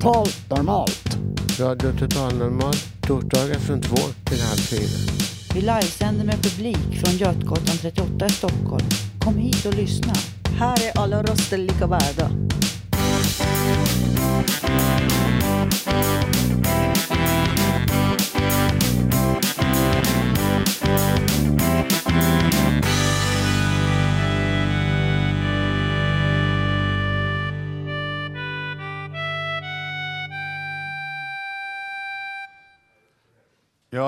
Totalt normalt. Radio Total Normal, torsdagar från två till halv fyra. Vi livesänder med publik från Götgatan 38 i Stockholm. Kom hit och lyssna. Här är alla röster lika värda.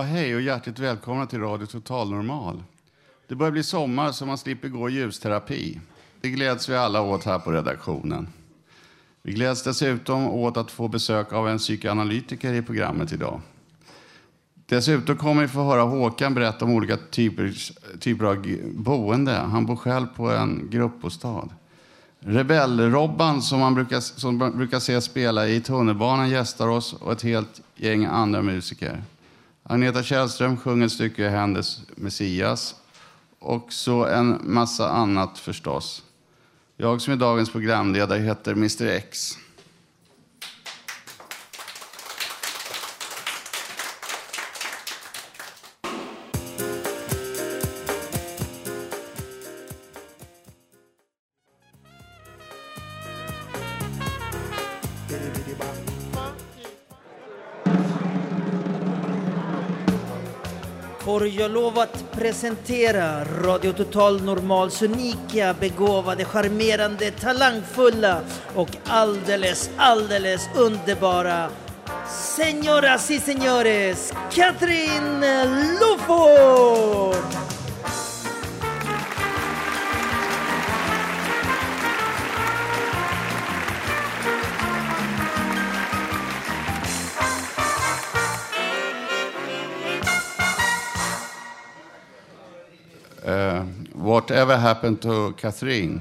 Ja, hej och hjärtligt välkomna till Radio Total Normal. Det börjar bli sommar så man slipper gå i ljusterapi. Det gläds vi alla åt här på redaktionen. Vi gläds dessutom åt att få besök av en psykoanalytiker i programmet idag. Dessutom kommer vi få höra Håkan berätta om olika typer, typer av boende. Han bor själv på en gruppbostad. Rebell-Robban som man brukar, som man brukar se spela i tunnelbanan gästar oss och ett helt gäng andra musiker. Agneta Källström sjunger ett stycke Händes Messias och så en massa annat förstås. Jag som är dagens programledare heter Mr X. får jag lov att presentera Radio Total Normals unika, begåvade, charmerande, talangfulla och alldeles, alldeles underbara Señoras y señores, Katrin Loford! Whatever happened to Catherine?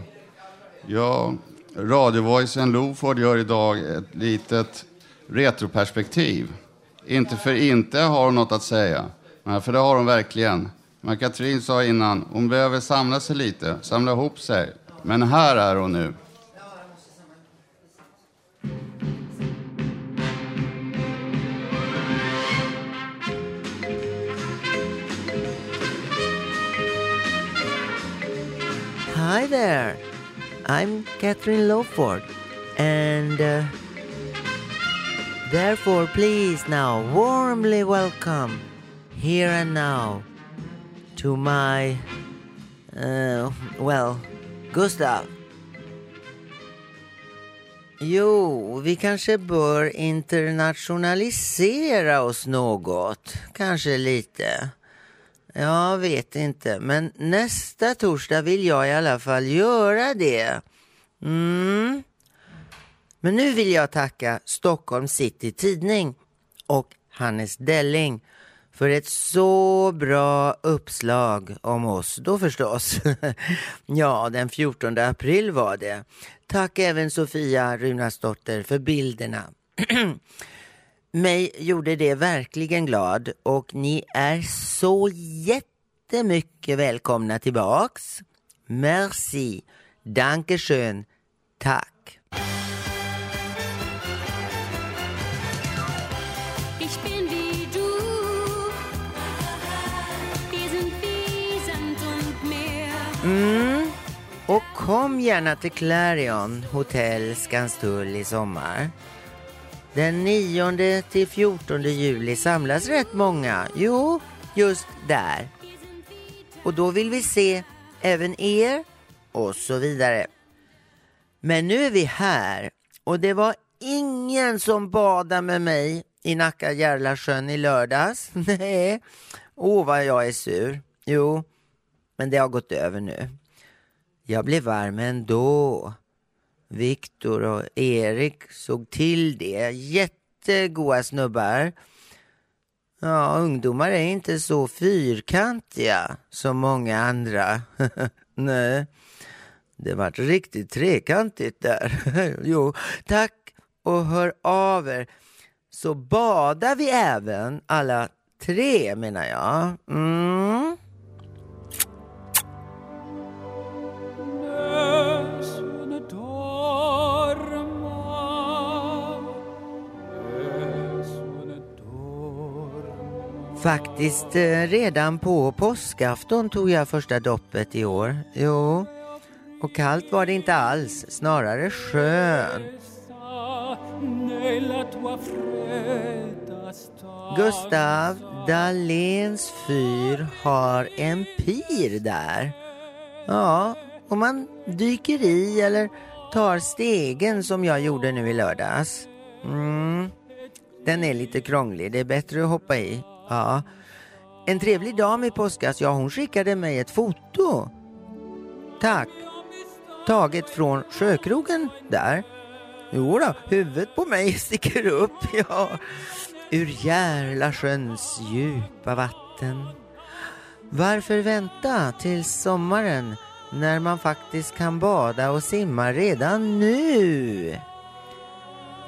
Ja, radiovoicen Loford gör idag ett litet retroperspektiv. Inte för inte har hon något att säga, men för det har hon verkligen. Men Katrin sa innan, hon behöver samla sig lite, samla ihop sig. Men här är hon nu. Hi there. I'm Catherine Lowford, and uh, therefore, please now warmly welcome here and now to my, uh, well, Gustav. Jo, vi kanske bör internationalisera oss något. Kanske lite. Jag vet inte, men nästa torsdag vill jag i alla fall göra det. Mm. Men nu vill jag tacka Stockholm City Tidning och Hannes Delling för ett så bra uppslag om oss då förstås. ja, den 14 april var det. Tack även Sofia Runasdotter för bilderna. Mig gjorde det verkligen glad och ni är så jättemycket välkomna tillbaks. Merci. Dankeschön. Tack. Mm. Och kom gärna till Clarion Hotel Skanstull i sommar. Den 9 till 14 juli samlas rätt många. Jo, just där. Och då vill vi se även er och så vidare. Men nu är vi här och det var ingen som badade med mig i Nacka Järlasjön i lördags. Nej, åh vad jag är sur. Jo, men det har gått över nu. Jag blev varm ändå. Viktor och Erik såg till det jättegoa snubbar. Ja, ungdomar är inte så fyrkantiga som många andra. Nej, det vart riktigt trekantigt där. jo, tack och hör av er. Så badar vi även alla tre menar jag. Mm. Faktiskt eh, redan på påskafton tog jag första doppet i år. Jo, och kallt var det inte alls, snarare skönt. Gustav Dahléns fyr har en pir där. Ja, och man dyker i eller tar stegen som jag gjorde nu i lördags. Mm. Den är lite krånglig, det är bättre att hoppa i. Ja. En trevlig dam i påskas, ja hon skickade mig ett foto. Tack. Taget från sjökrogen där. Jo då, huvudet på mig sticker upp, ja. Ur Järlasjöns djupa vatten. Varför vänta till sommaren när man faktiskt kan bada och simma redan nu?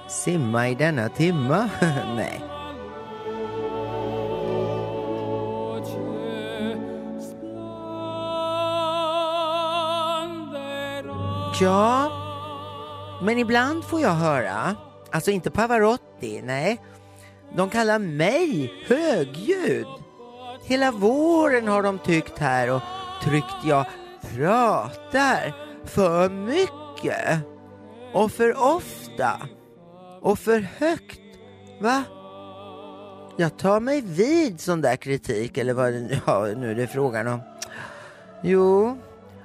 Simma i denna timma? Nej. Ja, men ibland får jag höra, alltså inte Pavarotti, nej. De kallar mig högljudd. Hela våren har de tyckt här och tryckt jag pratar för mycket och för ofta och för högt. Va? Jag tar mig vid sån där kritik eller vad det ja, nu är det frågan om. Jo,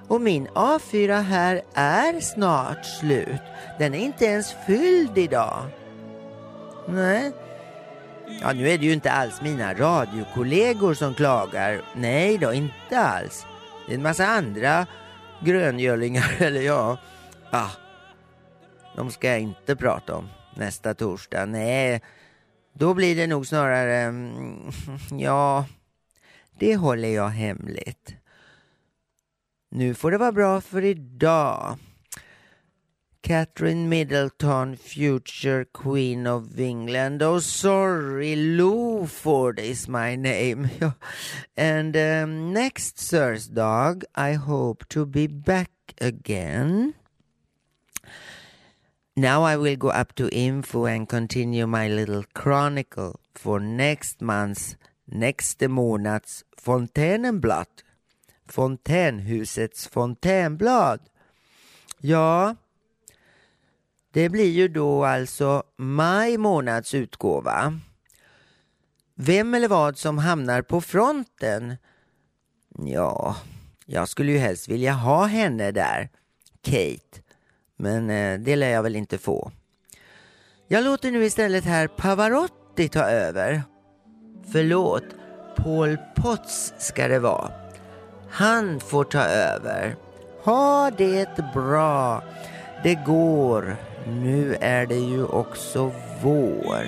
och min A4 här är snart slut. Den är inte ens fylld idag. Nej. Ja, nu är det ju inte alls mina radiokollegor som klagar. Nej då, inte alls. Det är en massa andra gröngölingar, eller ja. Ah, de ska jag inte prata om nästa torsdag. Nej, då blir det nog snarare, mm, ja, det håller jag hemligt. Nu får det vara bra för idag. Catherine Middleton, future queen of England. Oh, sorry, Lowford is my name. and um, next Thursday, I hope to be back again. Now I will go up to info and continue my little chronicle for next month's, next månads Fontänenblatt. Fontänhusets fontänblad. Ja, det blir ju då alltså maj månads utgåva. Vem eller vad som hamnar på fronten? Ja, jag skulle ju helst vilja ha henne där, Kate. Men eh, det lär jag väl inte få. Jag låter nu istället här Pavarotti ta över. Förlåt, Paul Potts ska det vara. Han får ta över. Ha det bra. Det går. Nu är det ju också vår.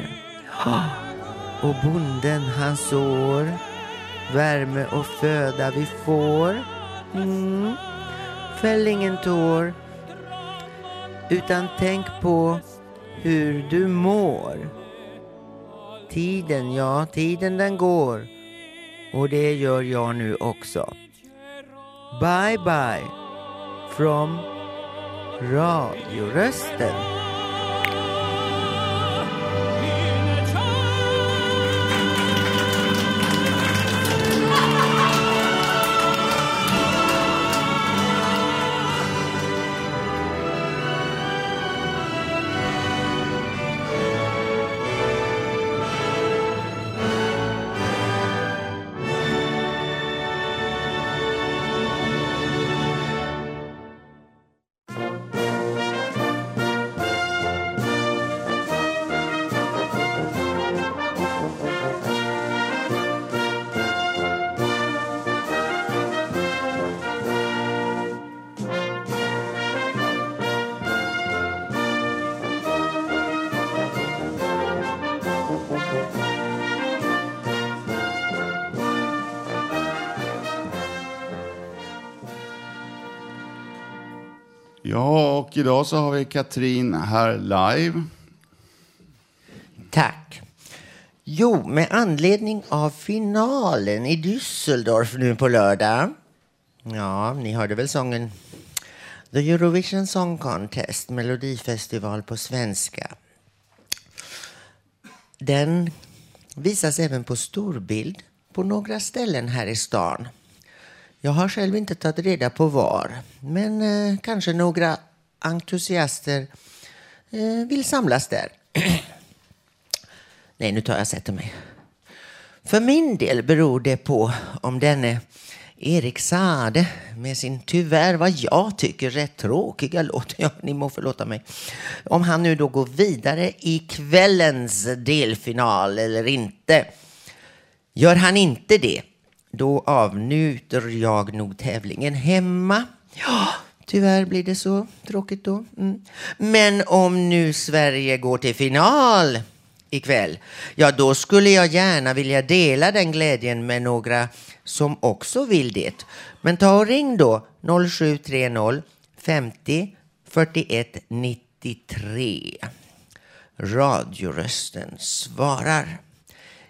Och bonden han sår. Värme och föda vi får. Mm. Fäll ingen tår. Utan tänk på hur du mår. Tiden, ja, tiden den går. Och det gör jag nu också. Bye bye from Radiorösten. Ja, och idag så har vi Katrin här live. Tack. Jo, med anledning av finalen i Düsseldorf nu på lördag. Ja, ni hörde väl sången The Eurovision Song Contest, Melodifestival på svenska. Den visas även på storbild på några ställen här i stan. Jag har själv inte tagit reda på var, men eh, kanske några entusiaster eh, vill samlas där. Nej, nu tar jag och sätter mig. För min del beror det på om denne Erik Sade med sin tyvärr vad jag tycker rätt tråkiga låt, ja, ni må förlåta mig, om han nu då går vidare i kvällens delfinal eller inte. Gör han inte det, då avnjuter jag nog tävlingen hemma. Ja, tyvärr blir det så tråkigt då. Mm. Men om nu Sverige går till final ikväll, ja då skulle jag gärna vilja dela den glädjen med några som också vill det. Men ta och ring då 0730 50 41 93. Radiorösten svarar.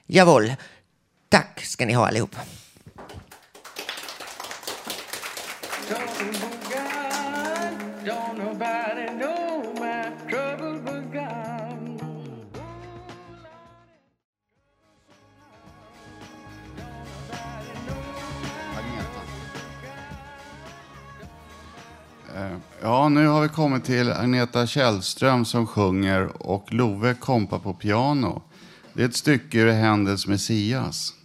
Jawohl, tack ska ni ha allihop. Eh, ja, nu har vi kommit till Agneta Källström som sjunger och Love kompar på piano. Det är ett stycke ur Händels Messias.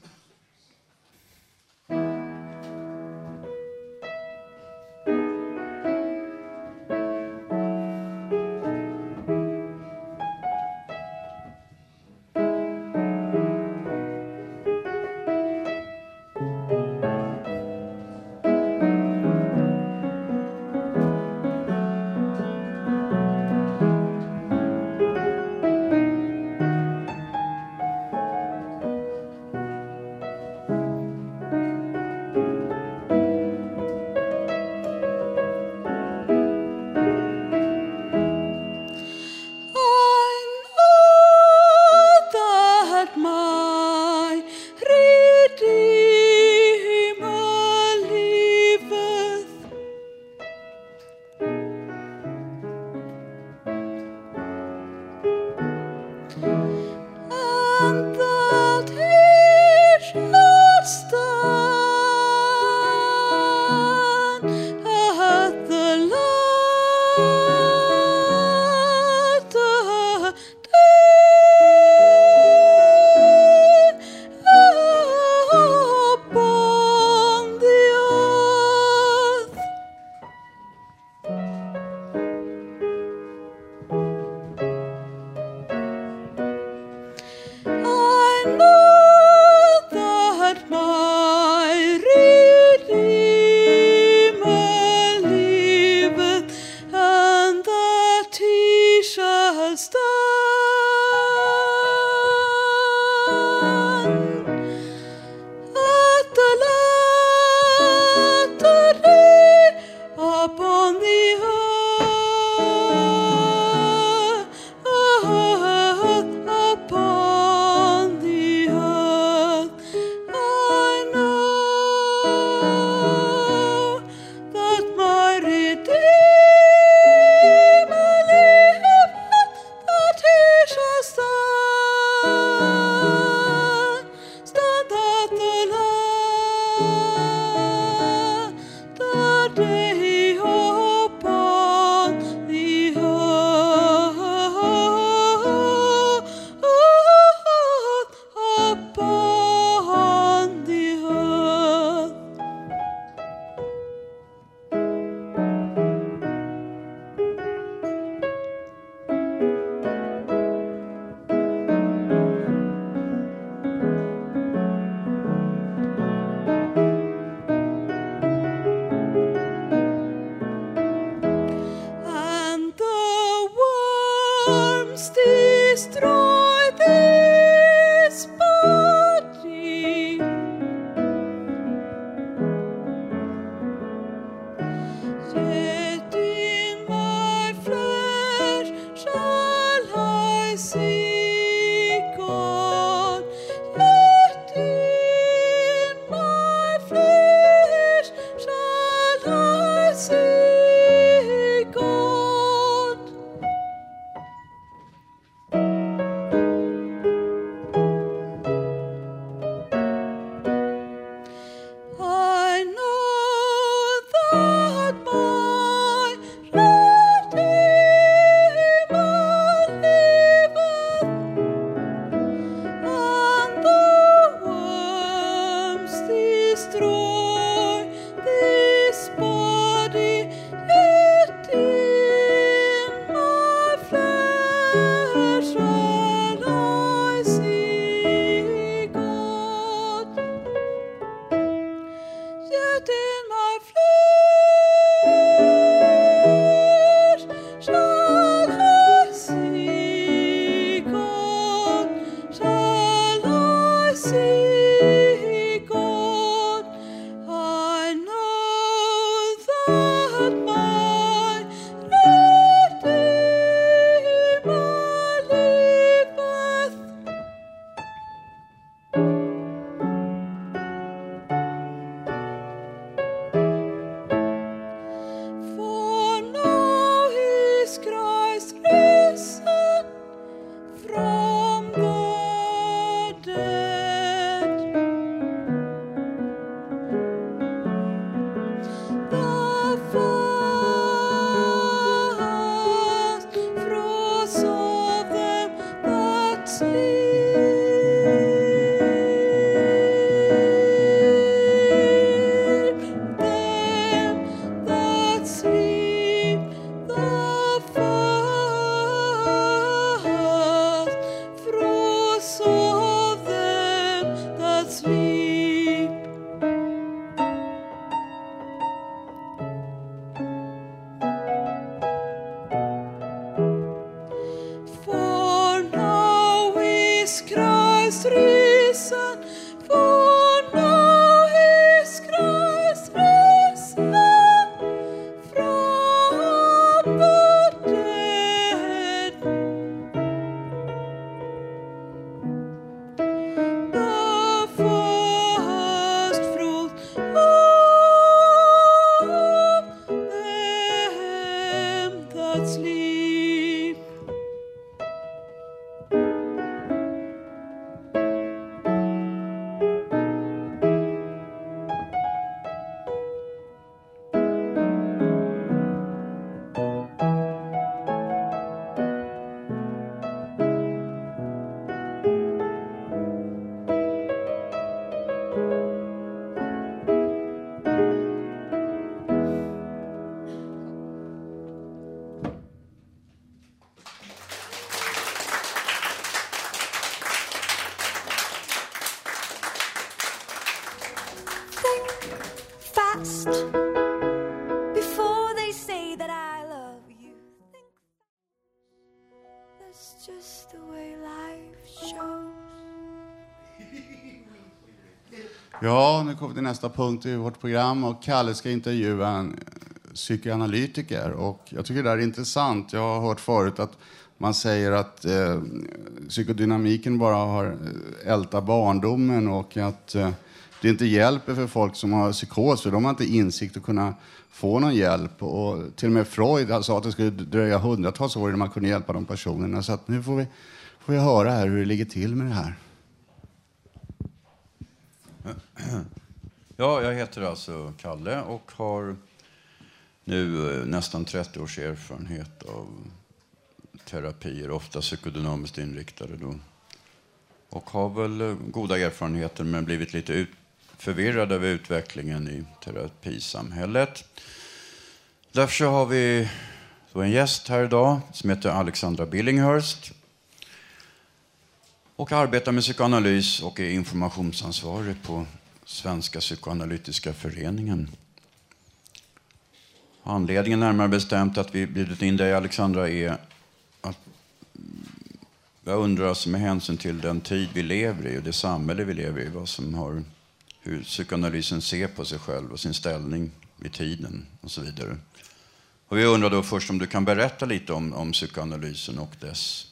Till nästa punkt i vårt program och Kalle ska intervjua en eh, psykoanalytiker. Och jag tycker det här är intressant. Jag har hört förut att man säger att eh, psykodynamiken bara har eh, ältat barndomen och att eh, det inte hjälper för folk som har psykos, för de har inte insikt att kunna få någon hjälp. Och till och med Freud sa att det skulle dröja hundratals år innan man kunde hjälpa de personerna. Så att nu får vi, får vi höra här hur det ligger till med det här. Ja, jag heter alltså Kalle och har nu eh, nästan 30 års erfarenhet av terapier, ofta psykodynamiskt inriktade. Då. Och har väl eh, goda erfarenheter men blivit lite ut, förvirrad över utvecklingen i terapisamhället. Därför så har vi då en gäst här idag som heter Alexandra Billinghurst och arbetar med psykoanalys och är informationsansvarig på Svenska psykoanalytiska föreningen. Anledningen närmare bestämt att vi bjudit in dig Alexandra är att jag undrar alltså med hänsyn till den tid vi lever i och det samhälle vi lever i, vad som har, hur psykoanalysen ser på sig själv och sin ställning i tiden och så vidare. Och vi undrar då först om du kan berätta lite om, om psykoanalysen och dess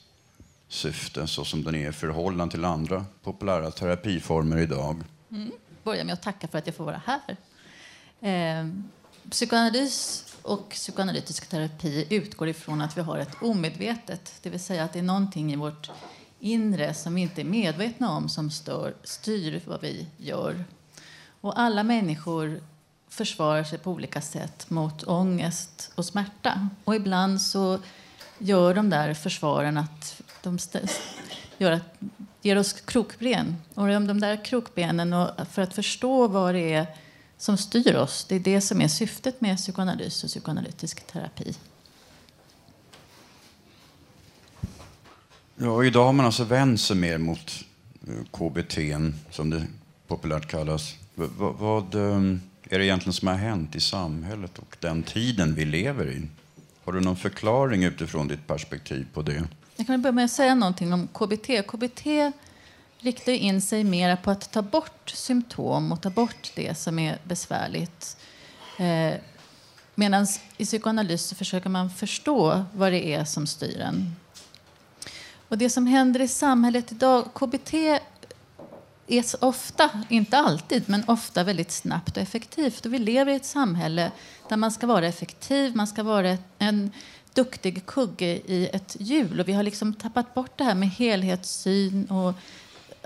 syfte så som den är i förhållande till andra populära terapiformer idag. Mm. Börja med att tacka för att jag får vara här. Eh, psykoanalys och psykoanalytisk terapi utgår ifrån att vi har ett omedvetet, det vill säga att det är någonting i vårt inre som vi inte är medvetna om som stör, styr vad vi gör. Och alla människor försvarar sig på olika sätt mot ångest och smärta. Och ibland så gör de där försvaren att de gör att, ger oss krokben. Och de, de där krokbenen, och för att förstå vad det är som styr oss, det är det som är syftet med psykoanalys och psykoanalytisk terapi. Ja, idag har man alltså vänt sig mer mot eh, KBT, som det populärt kallas. V- vad- vad är det egentligen som har hänt i samhället och den tiden vi lever i? Har du någon förklaring utifrån ditt perspektiv på det? Jag kan börja med att säga någonting om KBT. KBT riktar in sig mer på att ta bort symptom och ta bort det som är besvärligt. Eh, Medan i psykoanalys så försöker man förstå vad det är som styr en. Och det som händer i samhället idag, KBT är ofta, inte alltid, men ofta väldigt snabbt och effektivt. Och vi lever i ett samhälle där man ska vara effektiv, man ska vara en duktig kugge i ett hjul. Och vi har liksom tappat bort det här med helhetssyn och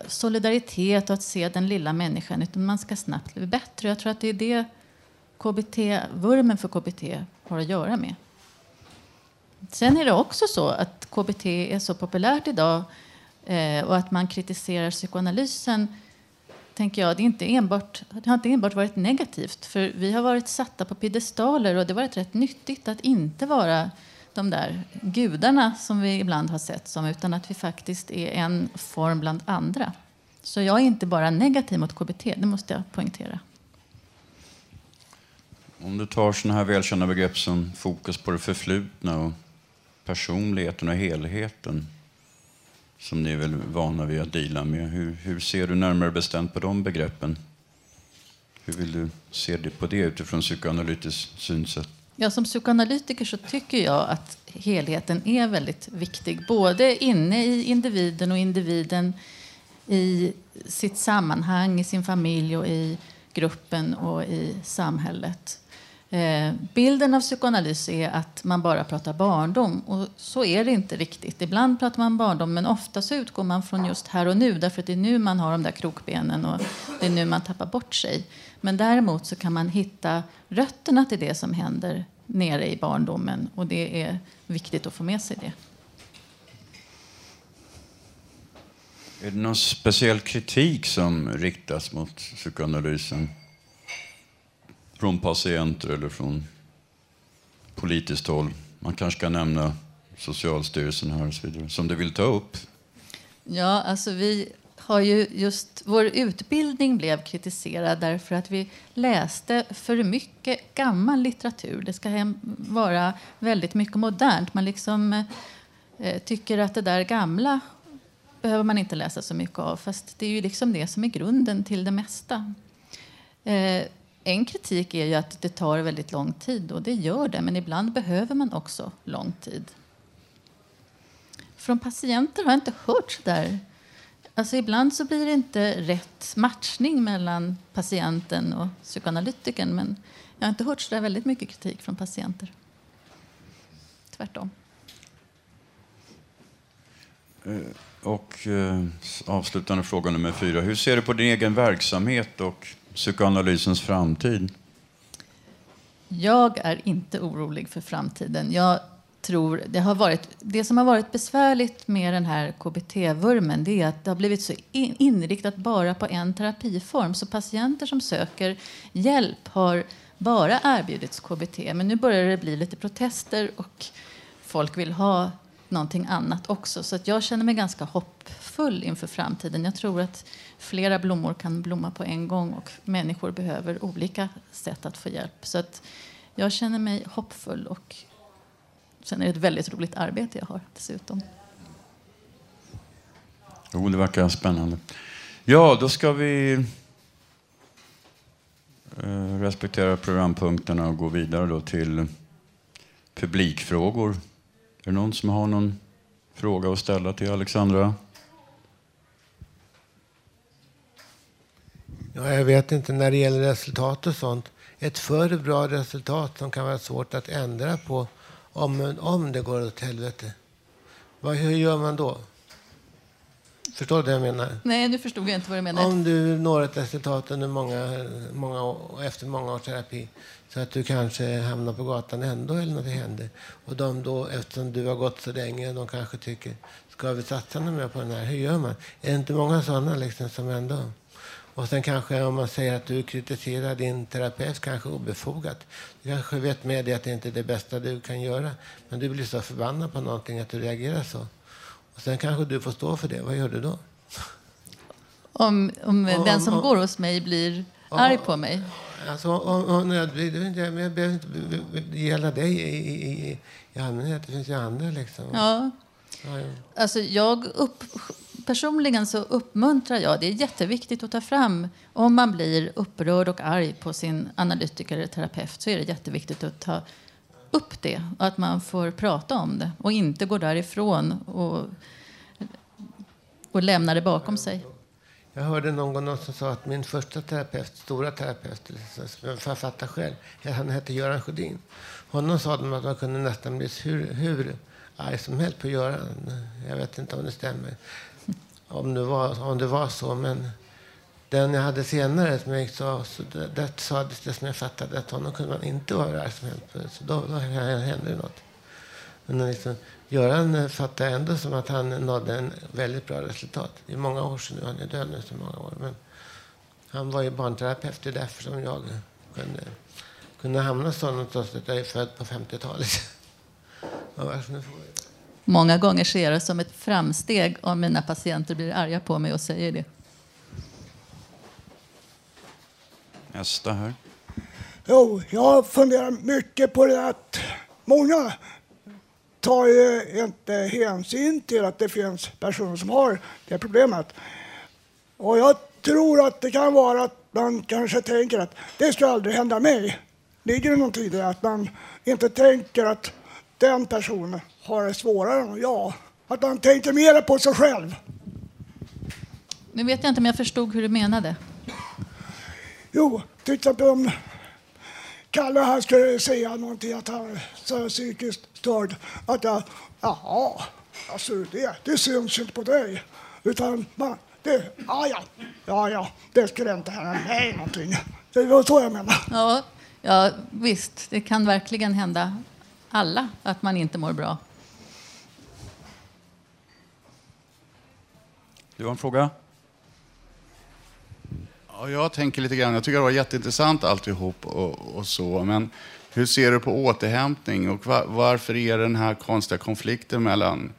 solidaritet och att se den lilla människan. Utan man ska snabbt bli bättre. Jag tror att det är det KBT, vurmen för KBT har att göra med. Sen är det också så att KBT är så populärt idag eh, och att man kritiserar psykoanalysen tänker jag, det, är inte enbart, det har inte enbart varit negativt. För vi har varit satta på piedestaler och det har varit rätt nyttigt att inte vara de där gudarna som vi ibland har sett som, utan att vi faktiskt är en form bland andra. Så jag är inte bara negativ mot KBT, det måste jag poängtera. Om du tar sådana här välkända begrepp som fokus på det förflutna och personligheten och helheten som ni är väl vana vid att dela med. Hur, hur ser du närmare bestämt på de begreppen? Hur vill du se det på det utifrån psykoanalytiskt synsätt? Ja, som psykoanalytiker så tycker jag att helheten är väldigt viktig. Både inne i individen och individen i sitt sammanhang, i sin familj och i gruppen och i samhället. Eh, bilden av psykoanalys är att man bara pratar barndom. Och så är det inte riktigt. Ibland pratar man barndom, men ofta så utgår man från just här och nu. Därför att det är nu man har de där krokbenen och det är nu man tappar bort sig. Men däremot så kan man hitta rötterna till det som händer nere i barndomen. Och det är viktigt att få med sig det. Är det någon speciell kritik som riktas mot psykoanalysen? Från patienter eller från politiskt håll? Man kanske kan nämna Socialstyrelsen här och så vidare, som du vill ta upp. Ja, alltså vi har ju just vår utbildning blev kritiserad därför att vi läste för mycket gammal litteratur. Det ska hem, vara väldigt mycket modernt. Man liksom eh, tycker att det där gamla behöver man inte läsa så mycket av fast det är ju liksom det som är grunden till det mesta. Eh, en kritik är ju att det tar väldigt lång tid och det gör det men ibland behöver man också lång tid. Från patienter har jag inte hört så där Alltså ibland så blir det inte rätt matchning mellan patienten och psykoanalytikern men jag har inte hört så där väldigt mycket kritik från patienter. Tvärtom. Eh, och eh, avslutande fråga nummer fyra. Hur ser du på din egen verksamhet och psykoanalysens framtid? Jag är inte orolig för framtiden. Jag tror det, har varit, det som har varit besvärligt med den här KBT-vurmen det är att det har blivit så inriktat bara på en terapiform. Så patienter som söker hjälp har bara erbjudits KBT. Men nu börjar det bli lite protester och folk vill ha någonting annat också. Så att jag känner mig ganska hoppfull inför framtiden. Jag tror att flera blommor kan blomma på en gång och människor behöver olika sätt att få hjälp. Så att jag känner mig hoppfull och sen är det ett väldigt roligt arbete jag har dessutom. Jo, det verkar spännande. Ja, då ska vi eh, respektera programpunkterna och gå vidare då till publikfrågor. Är det någon som har någon fråga att ställa till Alexandra? Ja, jag vet inte när det gäller resultat och sånt. Ett för bra resultat som kan vara svårt att ändra på om, om det går åt helvete. Vad, hur gör man då? Förstår du vad jag menar? Nej, nu förstod jag inte vad du menar. Om du når ett resultat under många, många år, efter många års terapi så att du kanske hamnar på gatan ändå eller något händer. Och de då, eftersom du har gått så länge, de kanske tycker ska vi satsa mer på den här? Hur gör man? Är det inte många sådana liksom som ändå... Och sen kanske om man säger att du kritiserar din terapeut, kanske obefogat. Du kanske vet med dig att det inte är det bästa du kan göra. Men du blir så förbannad på någonting att du reagerar så. Och sen kanske du får stå för det. Vad gör du då? Om, om Om- den som om- går hos mig blir Ja. arg på mig. Alltså, det, det behöver inte gälla dig i, i, i, i allmänhet. Det finns ju andra liksom. Ja. Ja, ja. Alltså jag upp, personligen så uppmuntrar jag, det är jätteviktigt att ta fram, om man blir upprörd och arg på sin analytiker eller terapeut så är det jätteviktigt att ta upp det och att man får prata om det och inte gå därifrån och, och lämna det bakom sig. Jag hörde någon gång någon som sa att min första terapeut, stora terapeut, som jag författar själv, han hette Göran Sjödin. Honom sa de att man kunde nästan bli hur, hur arg som helst på Göran. Jag vet inte om det stämmer. Om det var, om det var så, men den jag hade senare som jag gick så, så det, det sades det som jag fattade att honom kunde man inte vara arg som helst på. Så då, då hände det något. Men liksom, Göran fattar jag ändå som att han nådde en väldigt bra resultat. Det är många år sedan nu, han är död nu så många år. Men han var ju barnterapeut, det är därför som jag kunde, kunde hamna så någonstans. att Jag är född på 50-talet. Vad var det som är frågan? Många gånger ser jag det som ett framsteg om mina patienter blir arga på mig och säger det. Nästa här. Jo, jag funderar mycket på det att många tar ju inte hänsyn till att det finns personer som har det problemet. Och jag tror att det kan vara att man kanske tänker att det ska aldrig hända mig. Ligger det någonting i det? Att man inte tänker att den personen har det svårare än jag. Att man tänker mer på sig själv. Nu vet jag inte om jag förstod hur du menade. Jo, till exempel om Kalle här skulle säga någonting att han är så psykiskt störd. Att jag, jaha, alltså det, det syns inte på dig. Utan man, det, ja, ja, ja, ja, det skulle inte hända mig någonting. Det var så jag menade. Ja, ja, visst, det kan verkligen hända alla att man inte mår bra. Du har en fråga? Ja, jag tänker lite grann. Jag tycker det var jätteintressant alltihop och, och så. Men hur ser du på återhämtning och varför är den här konstiga konflikten mellan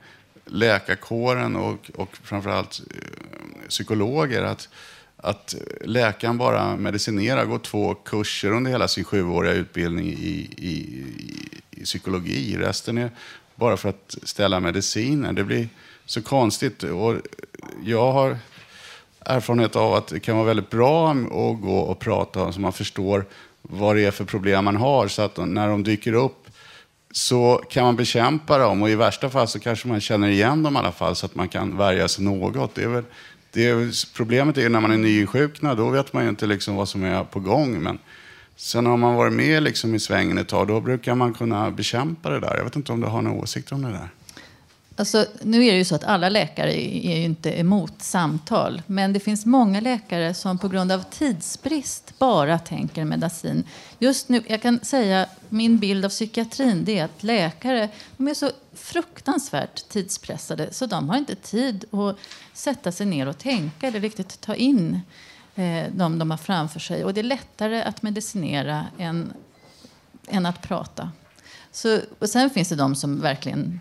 läkarkåren och, och framförallt eh, psykologer. Att, att läkaren bara medicinerar, går två kurser under hela sin sjuåriga utbildning i, i, i, i psykologi. Resten är bara för att ställa mediciner. Det blir så konstigt. Och jag har erfarenhet av att det kan vara väldigt bra att gå och prata så man förstår vad det är för problem man har. Så att när de dyker upp så kan man bekämpa dem och i värsta fall så kanske man känner igen dem i alla fall så att man kan värja sig något. Det är väl, det är, problemet är ju när man är nyinsjuknad, då vet man ju inte liksom vad som är på gång. Men sen har man varit med liksom i svängen ett tag, då brukar man kunna bekämpa det där. Jag vet inte om du har några åsikter om det där? Alltså, nu är det ju så att alla läkare är ju inte emot samtal. Men det finns många läkare som på grund av tidsbrist bara tänker medicin. Just nu, jag kan säga, min bild av psykiatrin det är att läkare de är så fruktansvärt tidspressade så de har inte tid att sätta sig ner och tänka eller riktigt ta in eh, de de har framför sig. Och det är lättare att medicinera än, än att prata. Så, och sen finns det de som verkligen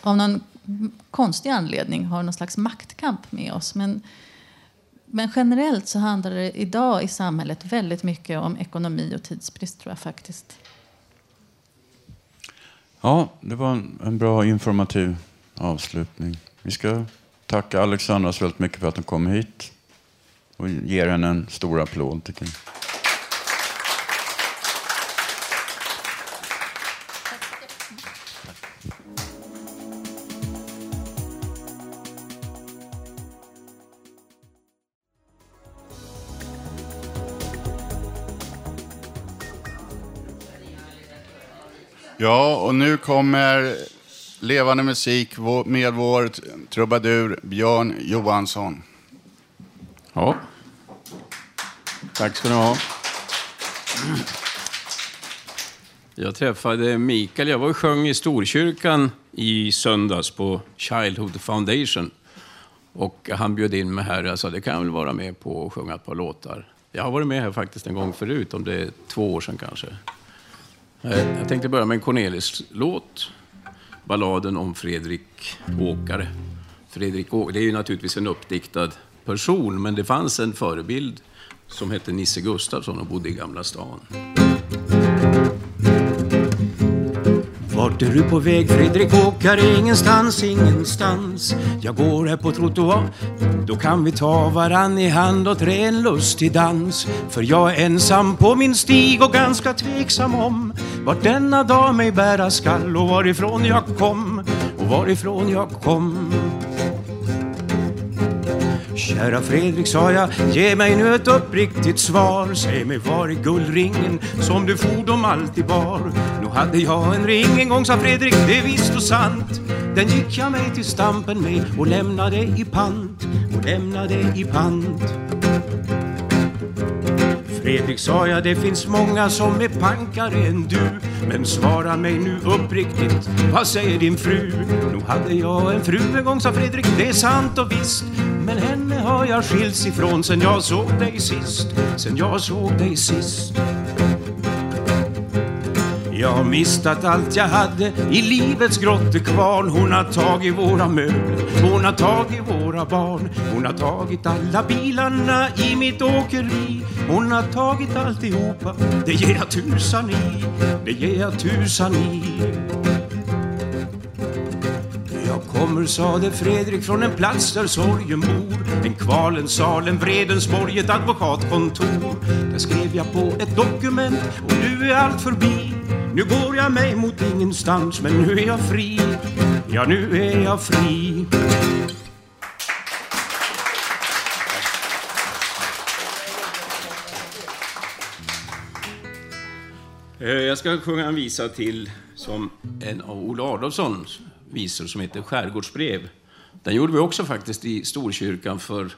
av någon konstig anledning har någon slags maktkamp med oss. Men, men generellt så handlar det idag i samhället väldigt mycket om ekonomi och tidsbrist tror jag faktiskt. Ja, det var en, en bra informativ avslutning. Vi ska tacka Alexandra så väldigt mycket för att hon kom hit och ger henne en stor applåd tycker jag. Ja, och nu kommer levande musik med vår trubadur Björn Johansson. Ja. Tack ska ni ha. Jag träffade Mikael. Jag var och sjöng i Storkyrkan i söndags på Childhood Foundation. Och han bjöd in mig här. Jag sa, det kan jag väl vara med på och sjunga ett par låtar. Jag har varit med här faktiskt en gång förut, om det är två år sedan kanske. Eh, jag tänkte börja med en Cornelis-låt. Balladen om Fredrik Åkare. Fredrik Åkare, det är ju naturligtvis en uppdiktad person, men det fanns en förebild som hette Nisse Gustafsson och bodde i Gamla stan. Vart är du på väg Fredrik Åkare? Ingenstans, ingenstans. Jag går här på trottoar. Då kan vi ta varann i hand och trä en lustig dans. För jag är ensam på min stig och ganska tveksam om vart denna dag mig bära skall och varifrån jag kom och varifrån jag kom. Kära Fredrik, sa jag, ge mig nu ett uppriktigt svar. Säg mig var är guldringen som du fordom alltid bar? Nu hade jag en ring en gång, sa Fredrik, det är visst och sant. Den gick jag mig till stampen med och lämnade i pant, och lämnade i pant. Fredrik sa jag, det finns många som är pankare än du. Men svara mig nu uppriktigt, vad säger din fru? Nu hade jag en fru en gång, sa Fredrik, det är sant och visst. Men henne har jag skilts ifrån sen jag såg dig sist, sen jag såg dig sist. Jag har mistat allt jag hade i livets grottekvarn. Hon har tagit våra möbler, hon har tagit våra barn. Hon har tagit alla bilarna i mitt åkeri. Hon har tagit alltihopa, det ger jag tusan i Det ger jag tusan i kommer, sade Fredrik, från en plats där sorgen bor En kvalens sal, en vredens borg, ett advokatkontor. Där skrev jag på ett dokument och nu är allt förbi. Nu går jag mig mot ingenstans, men nu är jag fri. Ja, nu är jag fri. Eh, jag ska sjunga en visa till som en av Olle Adolfssons visor som heter Skärgårdsbrev. Den gjorde vi också faktiskt i Storkyrkan för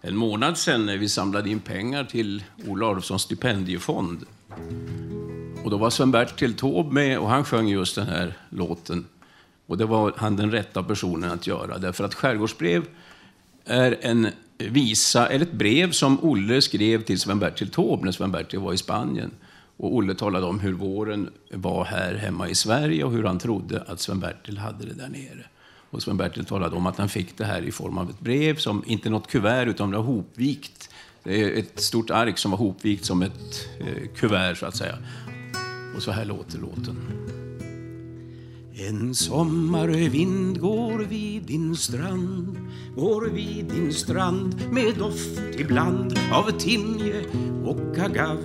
en månad sedan när vi samlade in pengar till Ola Adolfssons stipendiefond. Och då var Sven-Bertil Taube med och han sjöng just den här låten. Och det var han den rätta personen att göra, därför att Skärgårdsbrev är en visa, eller ett brev som Olle skrev till Sven-Bertil Taube när Sven-Bertil var i Spanien. Och Olle talade om hur våren var här hemma i Sverige och hur han trodde att Sven-Bertil hade det där nere. Och Sven-Bertil talade om, att han fick det här i form av ett brev, som inte något kuvert, utan det var hopvikt. Det är ett stort ark som var hopvikt som ett eh, kuvert, så att säga. Och så här låter låten. En sommarvind går vid din strand Går vid din strand med doft ibland av timje och agav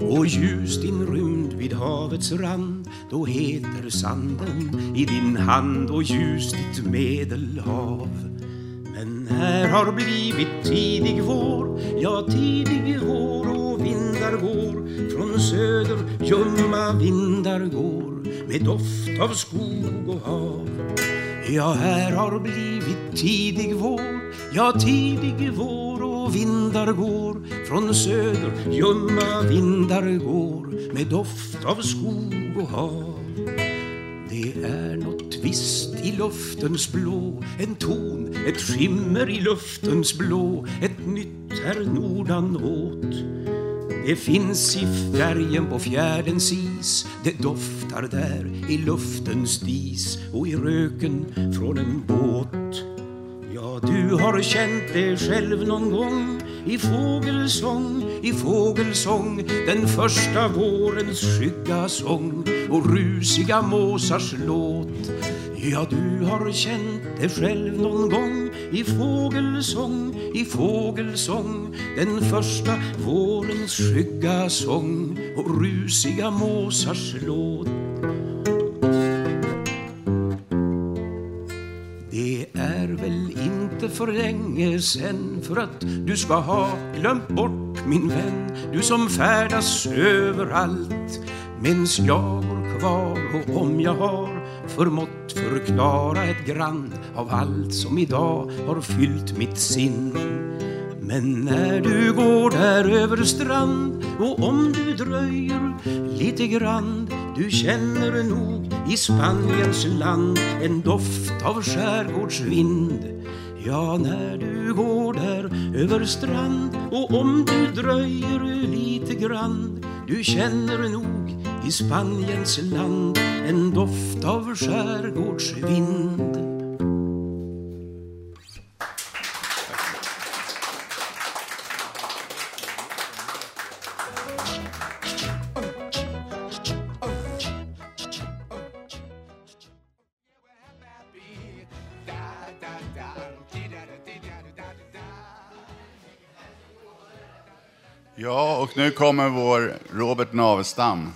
Och ljus din rymd vid havets rand Då heter sanden i din hand och ljus ditt medelhav. Men här har blivit tidig vår, ja tidig vår och vindar går. Från söder, ljumma vindar går med doft av skog och hav. Ja, här har blivit tidig vår, ja tidig vår och vindar går från söder, ljumma vindar går med doft av skog och hav. Det är något visst i luftens blå En ton, ett skimmer i luftens blå Ett nytt är nordanåt det finns i färgen på fjärdens is. Det doftar där i luftens dis. Och i röken från en båt. Ja, du har känt det själv någon gång i fågelsång, i fågelsång Den första vårens skygga sång och rusiga måsars låt. Ja, du har känt det själv någon gång i fågelsång, i fågelsång Den första vårens skygga sång och rusiga måsars låt. Det är väl inte för länge sen för att du ska ha glömt bort min vän Du som färdas överallt. Mens jag går kvar och om jag har förmått förklara ett grann av allt som idag har fyllt mitt sinn. Men när du går där över strand och om du dröjer lite grann du känner nog i Spaniens land en doft av skärgårdsvind. Ja, när du går där över strand och om du dröjer lite grann du känner nog i Spaniens land en doft av skärgårdsvind Ja, och nu kommer vår Robert Navestam.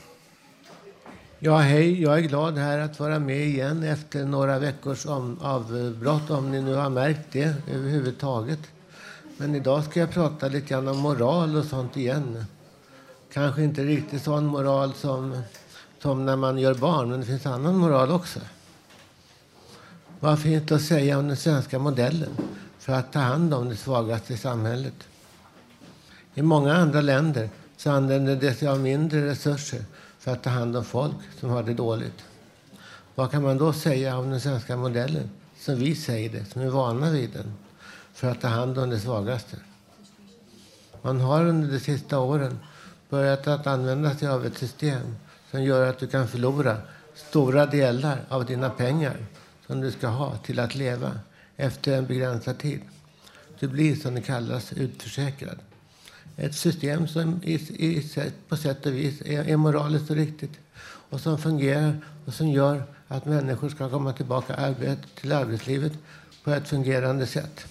Ja, hej. Jag är glad här att vara med igen efter några veckors om, avbrott, om ni nu har märkt det överhuvudtaget. Men idag ska jag prata lite grann om moral och sånt igen. Kanske inte riktigt sån moral som, som när man gör barn, men det finns annan moral också. Vad finns det att säga om den svenska modellen för att ta hand om det svagaste i samhället? I många andra länder så använder det sig av mindre resurser för att ta hand om folk som har det dåligt. Vad kan man då säga om den svenska modellen, som vi säger det, som är vana vid den, för att ta hand om det svagaste? Man har under de sista åren börjat att använda sig av ett system som gör att du kan förlora stora delar av dina pengar som du ska ha till att leva efter en begränsad tid. Du blir, som det kallas, utförsäkrad. Ett system som i, i, på sätt och vis är, är moraliskt och riktigt och som fungerar och som gör att människor ska komma tillbaka arbet, till arbetslivet på ett fungerande sätt.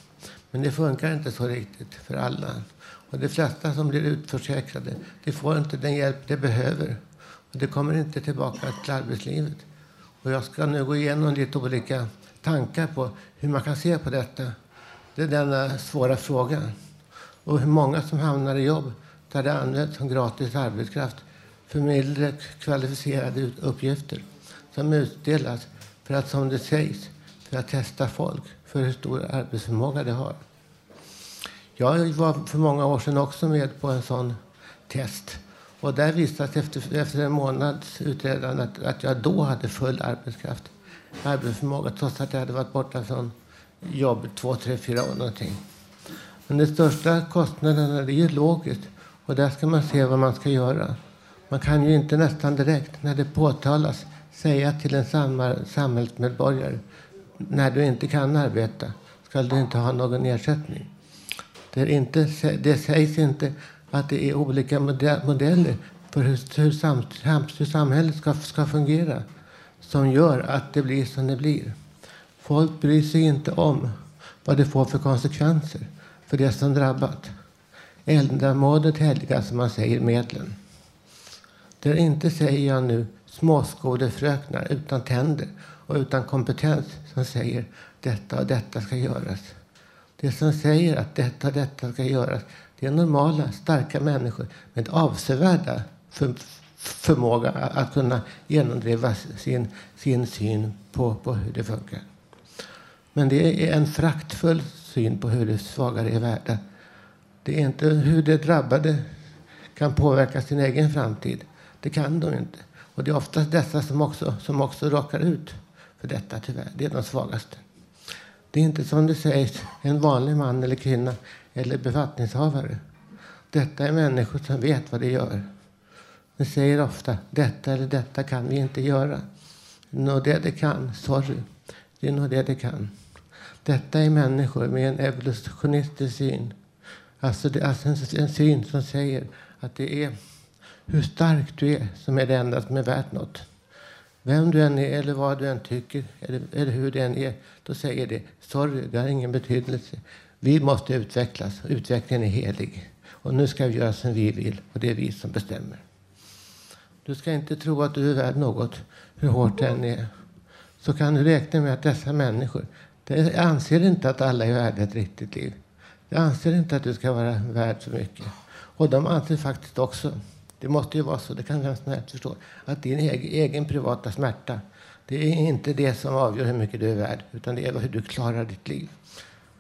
Men det funkar inte så riktigt för alla. Och de flesta som blir utförsäkrade de får inte den hjälp de behöver. Och de kommer inte tillbaka till arbetslivet. Och jag ska nu gå igenom lite olika tankar på hur man kan se på detta. Det är denna svåra fråga och hur många som hamnar i jobb där det används som gratis arbetskraft för mindre kvalificerade uppgifter som utdelas för att, som det sägs, för att testa folk för hur stor arbetsförmåga de har. Jag var för många år sedan också med på en sån test. Och där visade efter, efter en månads utredande att, att jag då hade full arbetskraft, arbetsförmåga trots att jag hade varit borta från jobb två, tre, fyra år någonting. Men de största kostnaderna det är logiskt och där ska man se vad man ska göra. Man kan ju inte nästan direkt när det påtalas säga till en samhällsmedborgare när du inte kan arbeta ska du inte ha någon ersättning. Det, är inte, det sägs inte att det är olika modeller för hur, hur, sam, hur samhället ska, ska fungera som gör att det blir som det blir. Folk bryr sig inte om vad det får för konsekvenser för det som drabbat. Ändamålet helgar, som man säger, medlen. Det är inte, säger jag nu, småskådefröknar utan tänder och utan kompetens som säger detta och detta ska göras. Det som säger att detta och detta ska göras, det är normala, starka människor med avsevärda för, förmåga att kunna genomdriva sin, sin syn på, på hur det funkar. Men det är en fraktfull syn på hur det svagare är värda. Det är inte hur de drabbade kan påverka sin egen framtid. Det kan de inte. Och det är oftast dessa som också, som också råkar ut för detta tyvärr. Det är de svagaste. Det är inte som det sägs en vanlig man eller kvinna eller befattningshavare. Detta är människor som vet vad de gör. De säger ofta detta eller detta kan vi inte göra. Det är nog det de kan. Sorry. Det är nog det de kan. Detta är människor med en evolutionistisk syn. Alltså, det, alltså en, en syn som säger att det är hur stark du är som är det enda som är värt något. Vem du än är eller vad du än tycker eller, eller hur det än är, då säger det sorry, det har ingen betydelse. Vi måste utvecklas. Utvecklingen är helig. Och nu ska vi göra som vi vill och det är vi som bestämmer. Du ska inte tro att du är värd något, hur hårt det än är. Så kan du räkna med att dessa människor de anser inte att alla är värda ett riktigt liv. De anser inte att du ska vara värd så mycket. Och de anser faktiskt också det måste ju vara så, det kan vem som helst förstå, att din egen, egen privata smärta, det är inte det som avgör hur mycket du är värd, utan det är hur du klarar ditt liv.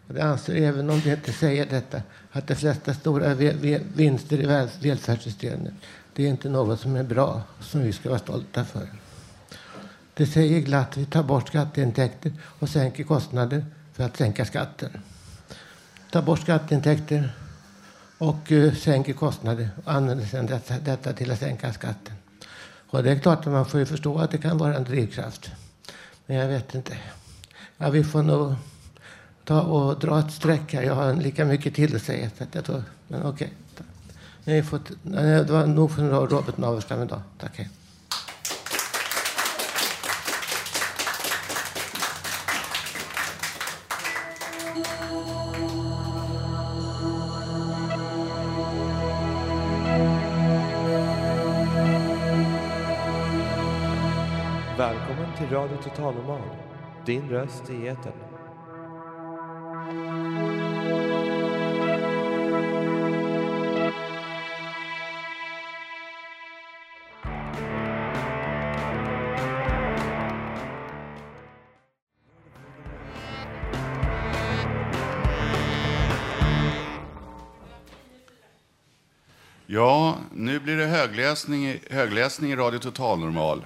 Och det anser, även om det inte säger detta, att de flesta stora vinster i välfärdssystemet, det är inte något som är bra, som vi ska vara stolta för. Det säger glatt att vi tar bort skatteintäkter och sänker kostnader för att sänka skatten. Ta bort skatteintäkter och uh, sänker kostnader och använder sedan detta, detta, till att sänka skatten. Och det är klart att man får ju förstå att det kan vara en drivkraft. Men jag vet inte. Ja, vi får nog ta och dra ett streck här. Jag har lika mycket till att säga. Så att jag tror, men okej. Okay. Det var nog för Robert Naverstam idag. Tack. Hej. Till Din röst i etern. Ja, nu blir det högläsning, högläsning i Radio Total Normal.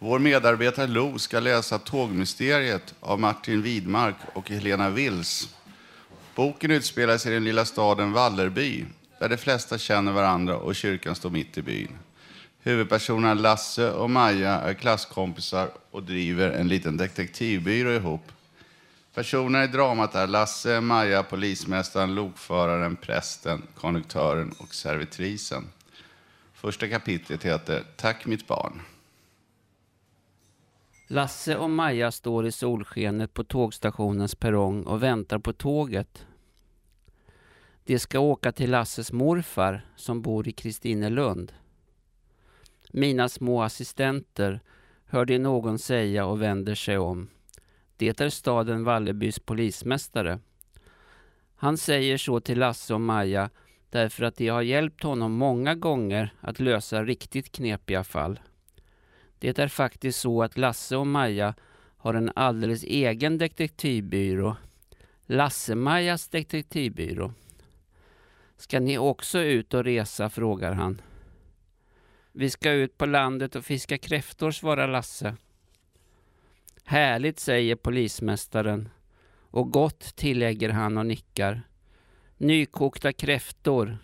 Vår medarbetare Lo ska läsa Tågmysteriet av Martin Widmark och Helena Wills. Boken utspelar sig i den lilla staden Vallerby, där de flesta känner varandra och kyrkan står mitt i byn. Huvudpersonerna Lasse och Maja är klasskompisar och driver en liten detektivbyrå ihop. Personerna i dramat är Lasse, Maja, polismästaren, lokföraren, prästen, konduktören och servitrisen. Första kapitlet heter Tack mitt barn. Lasse och Maja står i solskenet på tågstationens perrong och väntar på tåget. De ska åka till Lasses morfar som bor i Kristinelund. Mina små assistenter, hör de någon säga och vänder sig om. Det är staden Vallebys polismästare. Han säger så till Lasse och Maja därför att de har hjälpt honom många gånger att lösa riktigt knepiga fall. Det är faktiskt så att Lasse och Maja har en alldeles egen detektivbyrå. Lasse-Majas detektivbyrå. Ska ni också ut och resa? frågar han. Vi ska ut på landet och fiska kräftor, svarar Lasse. Härligt, säger polismästaren. Och gott, tillägger han och nickar. Nykokta kräftor.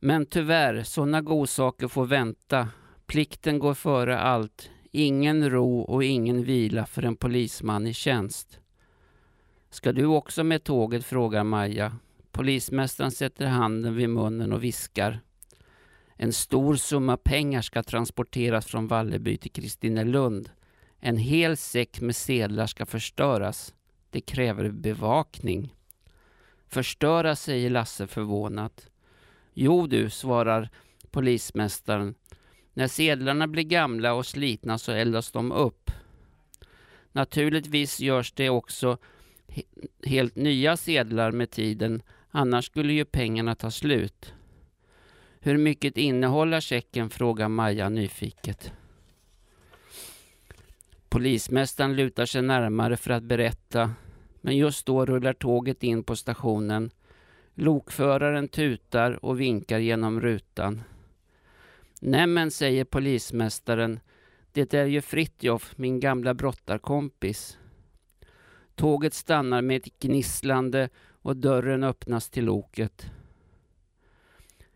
Men tyvärr, sådana godsaker får vänta. Plikten går före allt. Ingen ro och ingen vila för en polisman i tjänst. Ska du också med tåget? frågar Maja. Polismästaren sätter handen vid munnen och viskar. En stor summa pengar ska transporteras från Valleby till Kristinelund. En hel säck med sedlar ska förstöras. Det kräver bevakning. Förstöra, säger Lasse förvånat. Jo du, svarar polismästaren. När sedlarna blir gamla och slitna så eldas de upp. Naturligtvis görs det också helt nya sedlar med tiden, annars skulle ju pengarna ta slut. Hur mycket innehåller checken? frågar Maja nyfiket. Polismästaren lutar sig närmare för att berätta, men just då rullar tåget in på stationen. Lokföraren tutar och vinkar genom rutan. Nämen, säger polismästaren, det är ju Fritjof, min gamla brottarkompis. Tåget stannar med ett gnisslande och dörren öppnas till loket.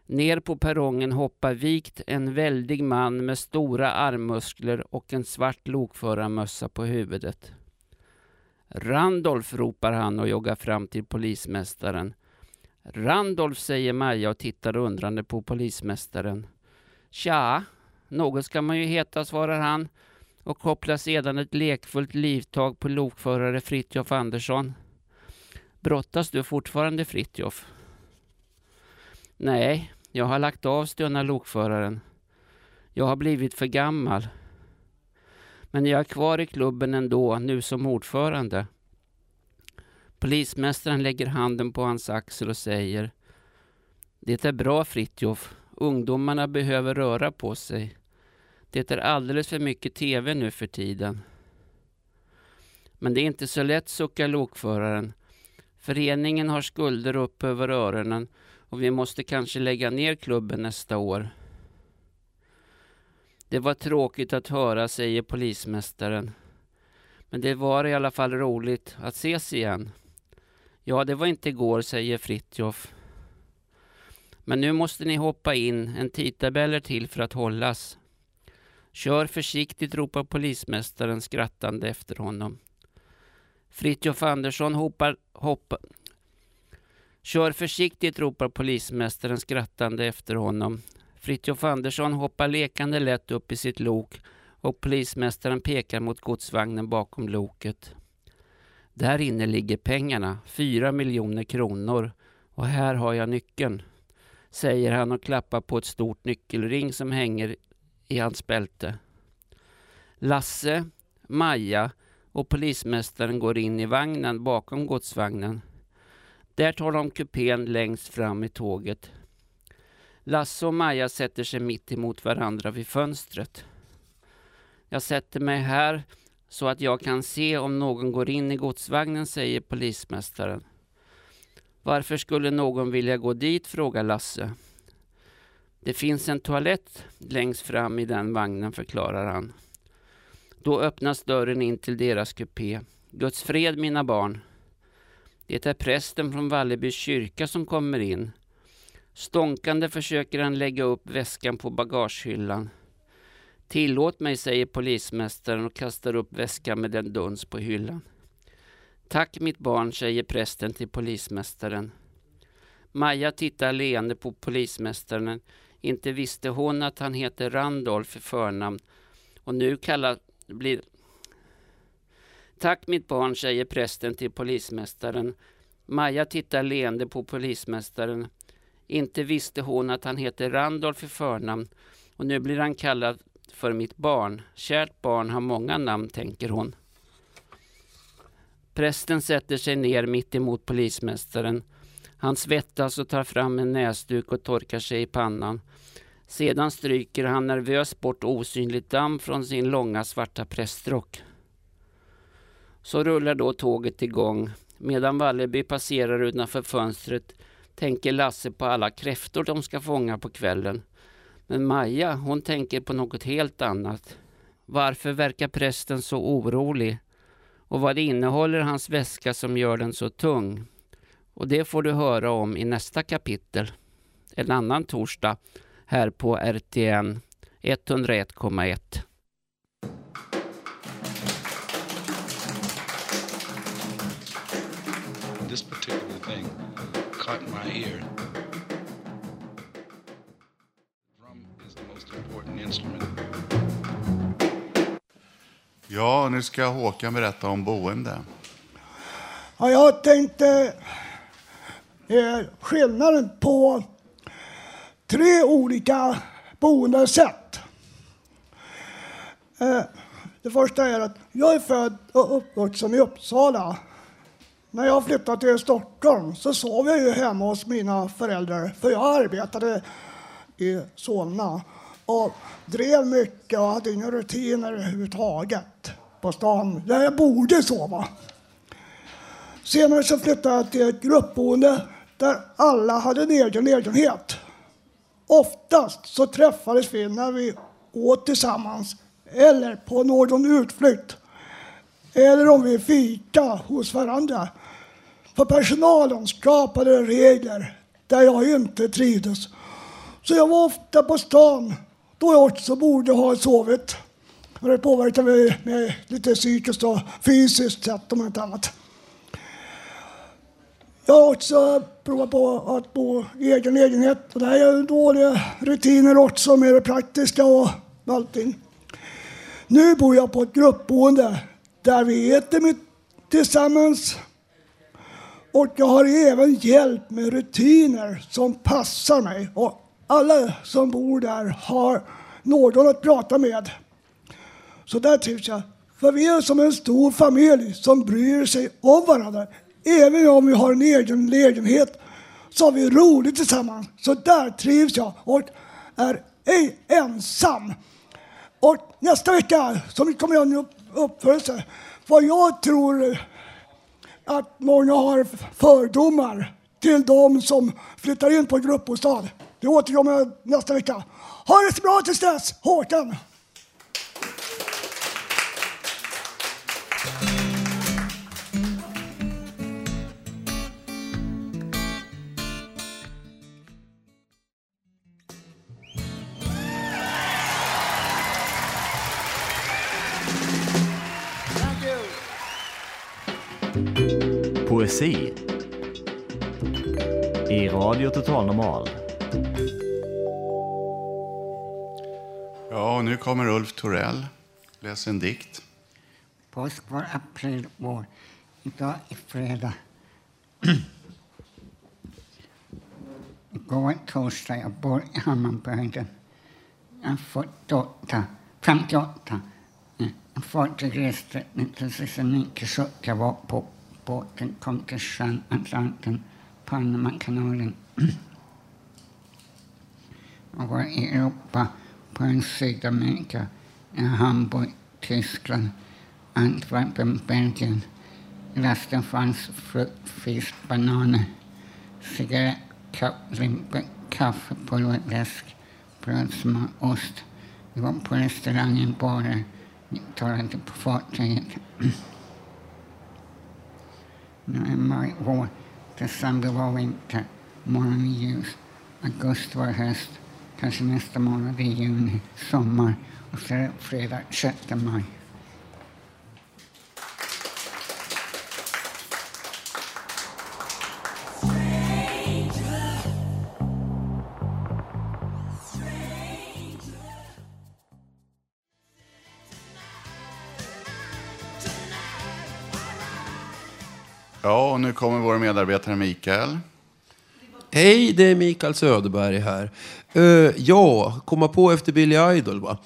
Ner på perrongen hoppar vikt en väldig man med stora armmuskler och en svart lokförarmössa på huvudet. Randolf ropar han och joggar fram till polismästaren. Randolf, säger Maja och tittar undrande på polismästaren. Tja, något ska man ju heta, svarar han och kopplar sedan ett lekfullt livtag på lokförare Fritjof Andersson. Brottas du fortfarande Fritjof? Nej, jag har lagt av, stönar lokföraren. Jag har blivit för gammal. Men jag är kvar i klubben ändå, nu som ordförande. Polismästaren lägger handen på hans axel och säger Det är bra Fritjof. Ungdomarna behöver röra på sig. Det är alldeles för mycket TV nu för tiden. Men det är inte så lätt, suckar lokföraren. Föreningen har skulder upp över öronen och vi måste kanske lägga ner klubben nästa år. Det var tråkigt att höra, säger polismästaren. Men det var i alla fall roligt att ses igen. Ja, det var inte igår, säger Fritjof. Men nu måste ni hoppa in, en tidtabell är till för att hållas. Kör försiktigt, ropar polismästaren skrattande efter honom. Fritjof Andersson hoppar, hoppar, Kör försiktigt, ropar polismästaren skrattande efter honom. Fritjof Andersson hoppar lekande lätt upp i sitt lok och polismästaren pekar mot godsvagnen bakom loket. Där inne ligger pengarna, fyra miljoner kronor. Och här har jag nyckeln, säger han och klappar på ett stort nyckelring som hänger i hans bälte. Lasse, Maja och polismästaren går in i vagnen bakom godsvagnen. Där tar de kupén längst fram i tåget. Lasse och Maja sätter sig mitt emot varandra vid fönstret. Jag sätter mig här så att jag kan se om någon går in i godsvagnen, säger polismästaren. Varför skulle någon vilja gå dit, frågar Lasse. Det finns en toalett längst fram i den vagnen, förklarar han. Då öppnas dörren in till deras kupé. Guds fred, mina barn. Det är prästen från Valleby kyrka som kommer in. Stånkande försöker han lägga upp väskan på bagagehyllan. Tillåt mig, säger polismästaren och kastar upp väskan med en duns på hyllan. Tack mitt barn, säger prästen till polismästaren. Maja tittar leende på polismästaren. Inte visste hon att han heter Randolf i förnamn och nu kallar, blir, Tack mitt barn, säger prästen till polismästaren. Maja tittar leende på polismästaren. Inte visste hon att han heter Randolf i förnamn och nu blir han kallad för mitt barn. Kärt barn har många namn, tänker hon. Prästen sätter sig ner mitt emot polismästaren. Han svettas och tar fram en näsduk och torkar sig i pannan. Sedan stryker han nervöst bort osynligt damm från sin långa svarta prästrock. Så rullar då tåget igång. Medan Valleby passerar utanför fönstret tänker Lasse på alla kräftor de ska fånga på kvällen. Men Maja, hon tänker på något helt annat. Varför verkar prästen så orolig? och vad det innehåller hans väska som gör den så tung. Och det får du höra om i nästa kapitel, en annan torsdag, här på RTN 101,1. This particular thing caught my ear. The drum is the most instrument. Ja, nu ska Håkan berätta om boende. Ja, jag tänkte eh, skillnaden på tre olika boendesätt. Eh, det första är att jag är född och uppvuxen i Uppsala. När jag flyttade till Stockholm så sov jag ju hemma hos mina föräldrar för jag arbetade i Solna och drev mycket och hade inga rutiner överhuvudtaget på stan där jag borde sova. Senare så flyttade jag till ett gruppboende där alla hade en egen lägenhet. Oftast så träffades vi när vi åt tillsammans eller på någon utflykt. Eller om vi fika hos varandra. För personalen skapade regler där jag inte trivdes. Så jag var ofta på stan då jag också borde ha sovit. Och det påverkar mig med lite psykiskt och fysiskt sett om inte annat. Jag har också provat på att bo i egen lägenhet. Och det här är dåliga rutiner också med det praktiska och allting. Nu bor jag på ett gruppboende där vi äter mitt tillsammans. Och jag har även hjälp med rutiner som passar mig. Och alla som bor där har någon att prata med. Så där trivs jag. För vi är som en stor familj som bryr sig om varandra. Även om vi har en egen lägenhet så har vi roligt tillsammans. Så där trivs jag och är ej ensam. Och nästa vecka så kommer jag en upp, uppförelse. Vad jag tror att många har fördomar till de som flyttar in på gruppbostad. Det återkommer jag nästa vecka. Ha det så bra tills dess, Håkan! Poesi i Radio Total Normal. Ja, och nu kommer Ulf Torell. Läs en dikt. Påsk var april år. Idag är fredag. Igår torsdag, jag bor i Hammarbyhöjden. Jag är 48, 58. Jag fartyg reste 1969 Jag var på till sjön, Atlanten, Panamakanalen. Jag var i Europa, på en Sydamerika, i Hamburg, Tyskland, Antwerpen, Belgien. I lasten fanns frukt, fisk, bananer, cigarett, limpa, kaffe, pulver, läsk, bröd, smör, ost. Vi var på restaurangen, barer, vi talade på. Maj, vår, december var vinter, morgon ljus, augusti var höst, kanske nästa månad är juni, sommar och så är det fredag 6 maj. Kommer vår medarbetare Mikael. Hej, det är Mikael Söderberg här. Uh, ja, komma på efter Billy Idol va.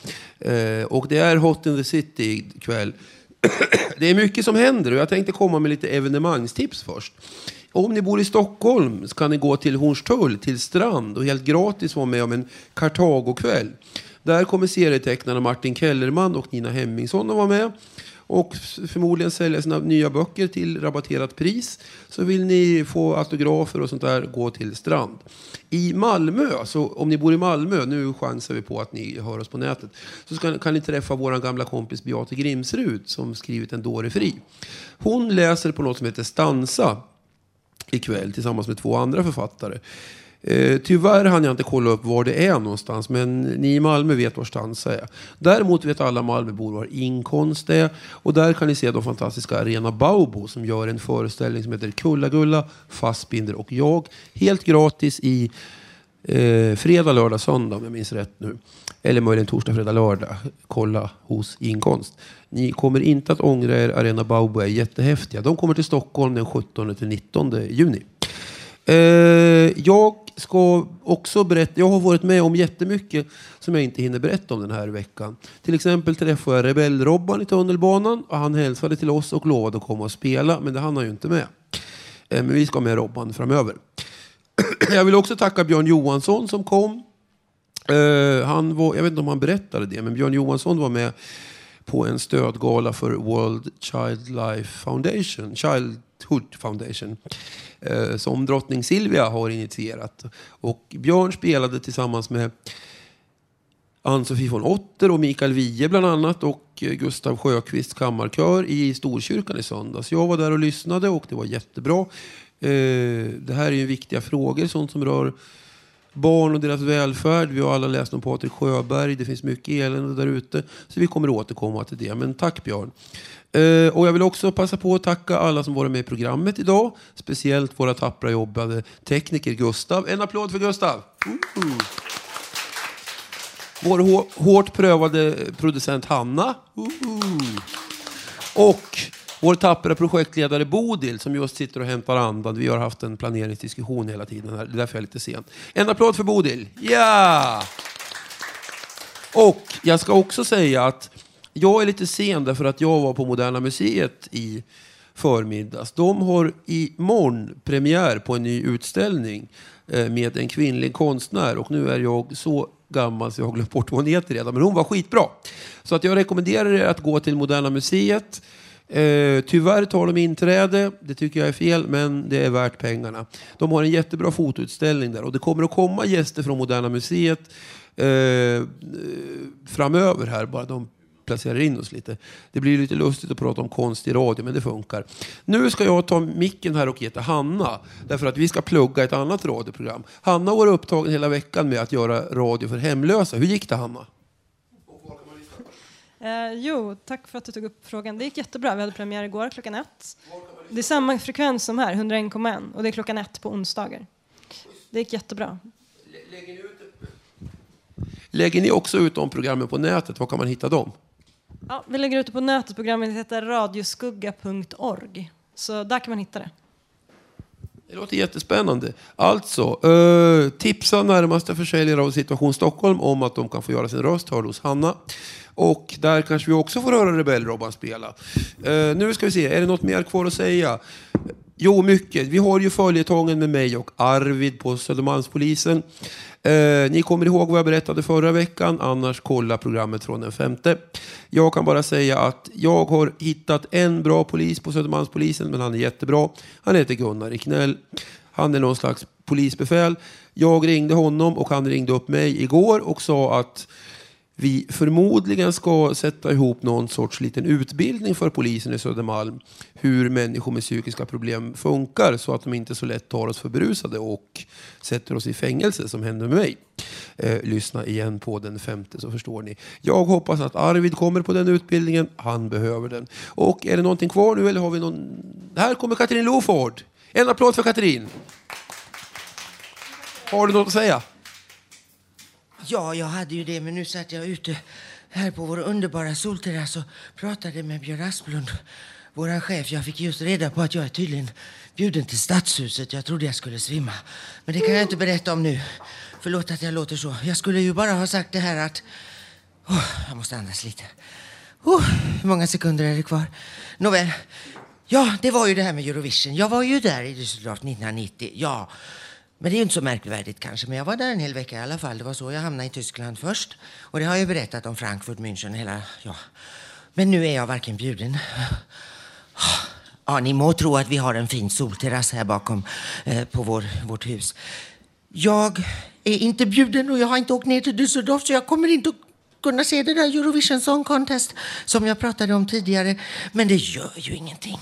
Uh, och det är Hot in the City ikväll. det är mycket som händer och jag tänkte komma med lite evenemangstips först. Om ni bor i Stockholm så kan ni gå till Hornstull, till Strand och helt gratis vara med om en Kartagokväll. Där kommer serietecknarna Martin Kellerman och Nina Hemmingsson att vara med och förmodligen sälja sina nya böcker till rabatterat pris. Så vill ni få autografer och sånt där, gå till Strand. I Malmö, så om ni bor i Malmö, nu chansar vi på att ni hör oss på nätet, så ska, kan ni träffa vår gamla kompis Beate Grimsrud som skrivit En dåre fri. Hon läser på något som heter Stansa ikväll tillsammans med två andra författare. Eh, tyvärr hann jag inte kolla upp var det är någonstans, men ni i Malmö vet var Stansa är. Däremot vet alla Malmöbor var Inkonst är. Och där kan ni se de fantastiska Arena Baubo som gör en föreställning som heter Kulla-Gulla, Fassbinder och jag. Helt gratis i eh, fredag, lördag, söndag om jag minns rätt nu. Eller möjligen torsdag, fredag, lördag. Kolla hos Inkonst. Ni kommer inte att ångra er. Arena Baubo är jättehäftiga. De kommer till Stockholm den 17 till 19 juni. Eh, jag ska också berätta. Jag har varit med om jättemycket som jag inte hinner berätta om den här veckan. Till exempel träffade jag Rebell-Robban i tunnelbanan och han hälsade till oss och lovade att komma och spela, men det hann han ju inte med. Eh, men vi ska med Robban framöver. Jag vill också tacka Björn Johansson som kom. Eh, han var, jag vet inte om han berättade det, men Björn Johansson var med på en stödgala för World Child Life Foundation, Childhood Foundation, Eh, som drottning Silvia har initierat. Och Björn spelade tillsammans med Ann-Sofie von Otter och Mikael Wiehe bland annat och Gustav Sjöqvist kammarkör i Storkyrkan i söndags. Jag var där och lyssnade och det var jättebra. Eh, det här är ju viktiga frågor, sånt som rör barn och deras välfärd. Vi har alla läst om Patrik Sjöberg. Det finns mycket elände där ute. Så vi kommer återkomma till det. Men tack Björn. Eh, och jag vill också passa på att tacka alla som varit med i programmet idag. Speciellt våra tappra jobbade tekniker Gustav. En applåd för Gustav! Uh. Vår hår, hårt prövade producent Hanna. Uh. Och vår tappra projektledare Bodil som just sitter och hämtar andan. Vi har haft en planeringsdiskussion hela tiden här. Det är därför jag är lite sen. En applåd för Bodil. Ja! Och jag ska också säga att jag är lite sen därför att jag var på Moderna Museet i förmiddags. De har imorgon premiär på en ny utställning eh, med en kvinnlig konstnär och nu är jag så gammal så jag har glömt bort vad hon heter redan. Men hon var skitbra. Så att jag rekommenderar er att gå till Moderna Museet. Eh, tyvärr tar de inträde, det tycker jag är fel, men det är värt pengarna. De har en jättebra fotoutställning där och det kommer att komma gäster från Moderna Museet eh, framöver här, bara de placerar in oss lite. Det blir lite lustigt att prata om konst i radio, men det funkar. Nu ska jag ta micken här och ge till Hanna, därför att vi ska plugga ett annat radioprogram. Hanna var upptagen hela veckan med att göra radio för hemlösa. Hur gick det Hanna? Eh, jo, tack för att du tog upp frågan. Det gick jättebra. Vi hade premiär igår klockan ett. Det är samma frekvens som här, 101,1 och det är klockan ett på onsdagar. Det gick jättebra. Lägger ni också ut de programmen på nätet? Var kan man hitta dem? Ja, vi lägger ut det på nätet. Programmet heter radioskugga.org. Så där kan man hitta det. Det låter jättespännande. Alltså, eh, tipsa närmaste försäljare av Situation Stockholm om att de kan få göra sin röst hörd hos Hanna. Och där kanske vi också får höra Rebell-Robban spela. Eh, nu ska vi se, är det något mer kvar att säga? Jo, mycket. Vi har ju följetongen med mig och Arvid på Södermalmspolisen. Eh, ni kommer ihåg vad jag berättade förra veckan, annars kolla programmet från den femte. Jag kan bara säga att jag har hittat en bra polis på Södermalmspolisen, men han är jättebra. Han heter Gunnar Iknell. Han är någon slags polisbefäl. Jag ringde honom och han ringde upp mig igår och sa att vi förmodligen ska sätta ihop någon sorts liten utbildning för polisen i Södermalm. Hur människor med psykiska problem funkar så att de inte så lätt tar oss för berusade och sätter oss i fängelse som hände med mig. Eh, lyssna igen på den femte så förstår ni. Jag hoppas att Arvid kommer på den utbildningen. Han behöver den. Och är det någonting kvar nu eller har vi någon? Här kommer Katrin Loford. En applåd för Katrin. Har du något att säga? Ja, jag hade ju det, men nu satt jag ute här på vår underbara solterrass och pratade med Björn Asplund, vår chef. Jag fick just reda på att jag är tydligen bjuden till Stadshuset. Jag trodde jag skulle svimma. Men det kan jag inte berätta om nu. Förlåt att jag låter så. Jag skulle ju bara ha sagt det här att... Oh, jag måste andas lite. Oh, hur många sekunder är det kvar? Nåväl. Ja, det var ju det här med Eurovision. Jag var ju där i Düsseldorf 1990. Ja, men det är ju inte så märkvärdigt kanske. Men jag var där en hel vecka i alla fall. Det var så jag hamnade i Tyskland först. Och det har jag berättat om Frankfurt, München, hela... Ja. Men nu är jag varken bjuden. Ja, ni må tro att vi har en fin solterrass här bakom eh, på vår, vårt hus. Jag är inte bjuden och jag har inte åkt ner till Düsseldorf så jag kommer inte att kunna se det där Eurovision Song Contest som jag pratade om tidigare. Men det gör ju ingenting.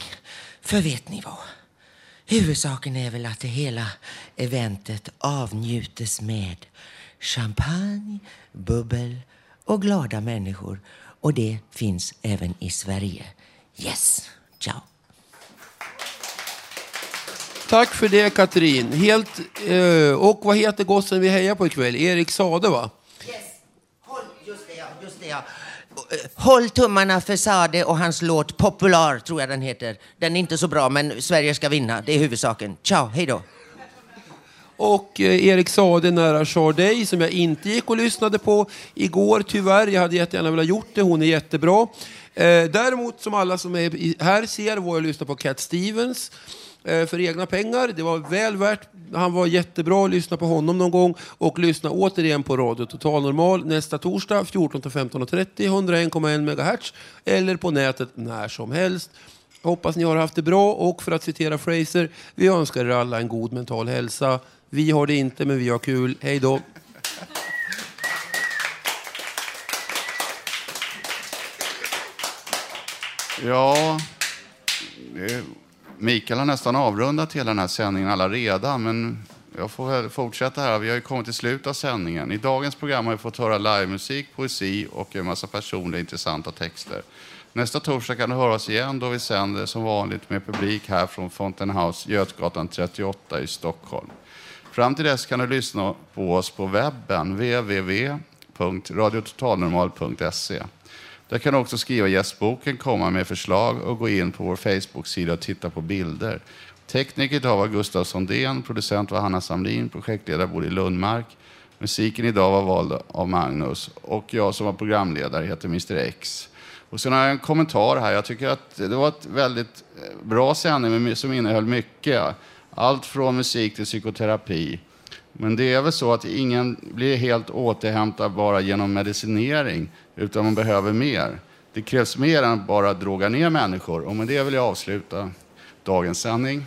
För vet ni vad? Huvudsaken är väl att det hela eventet avnjutes med champagne, bubbel och glada människor. Och det finns även i Sverige. Yes! Ciao! Tack för det Katrin. Helt, eh, och vad heter gossen vi hejar på ikväll? Erik Sade va? Just det, ja. Just det, ja. Håll tummarna för Sade och hans låt Popular, tror jag den heter. Den är inte så bra, men Sverige ska vinna. Det är huvudsaken. Ciao, hej då. Och eh, Erik Sade nära Charday som jag inte gick och lyssnade på igår tyvärr. Jag hade jättegärna velat gjort det. Hon är jättebra. Eh, däremot som alla som är här ser var jag lyssna på Cat Stevens eh, för egna pengar. Det var väl värt. Han var jättebra. Lyssna på honom någon gång och lyssna återigen på Radio Total Normal nästa torsdag 14-15.30, 101,1 MHz eller på nätet när som helst. Hoppas ni har haft det bra och för att citera Fraser, vi önskar er alla en god mental hälsa. Vi har det inte, men vi har kul. Hej då! Ja, Mikael har nästan avrundat hela den här sändningen alla redan, men jag får väl fortsätta här. Vi har ju kommit till slutet av sändningen. I dagens program har vi fått höra livemusik, poesi och en massa personliga intressanta texter. Nästa torsdag kan du höra oss igen då vi sänder som vanligt med publik här från Fountain House, Götgatan 38 i Stockholm. Fram till dess kan du lyssna på oss på webben, www.radiototalnormal.se. Där kan du också skriva gästboken, komma med förslag och gå in på vår Facebook-sida och titta på bilder. Tekniker idag var Gustav Sondén, producent var Hanna Samlin, projektledare Bodil Lundmark. Musiken idag var vald av Magnus och jag som var programledare heter Mr X. Och sen har jag en kommentar här. Jag tycker att det var ett väldigt eh, bra sändning som innehöll mycket. Allt från musik till psykoterapi. Men det är väl så att ingen blir helt återhämtad bara genom medicinering, utan man behöver mer. Det krävs mer än att bara droga ner människor. Och med det vill jag avsluta dagens sändning.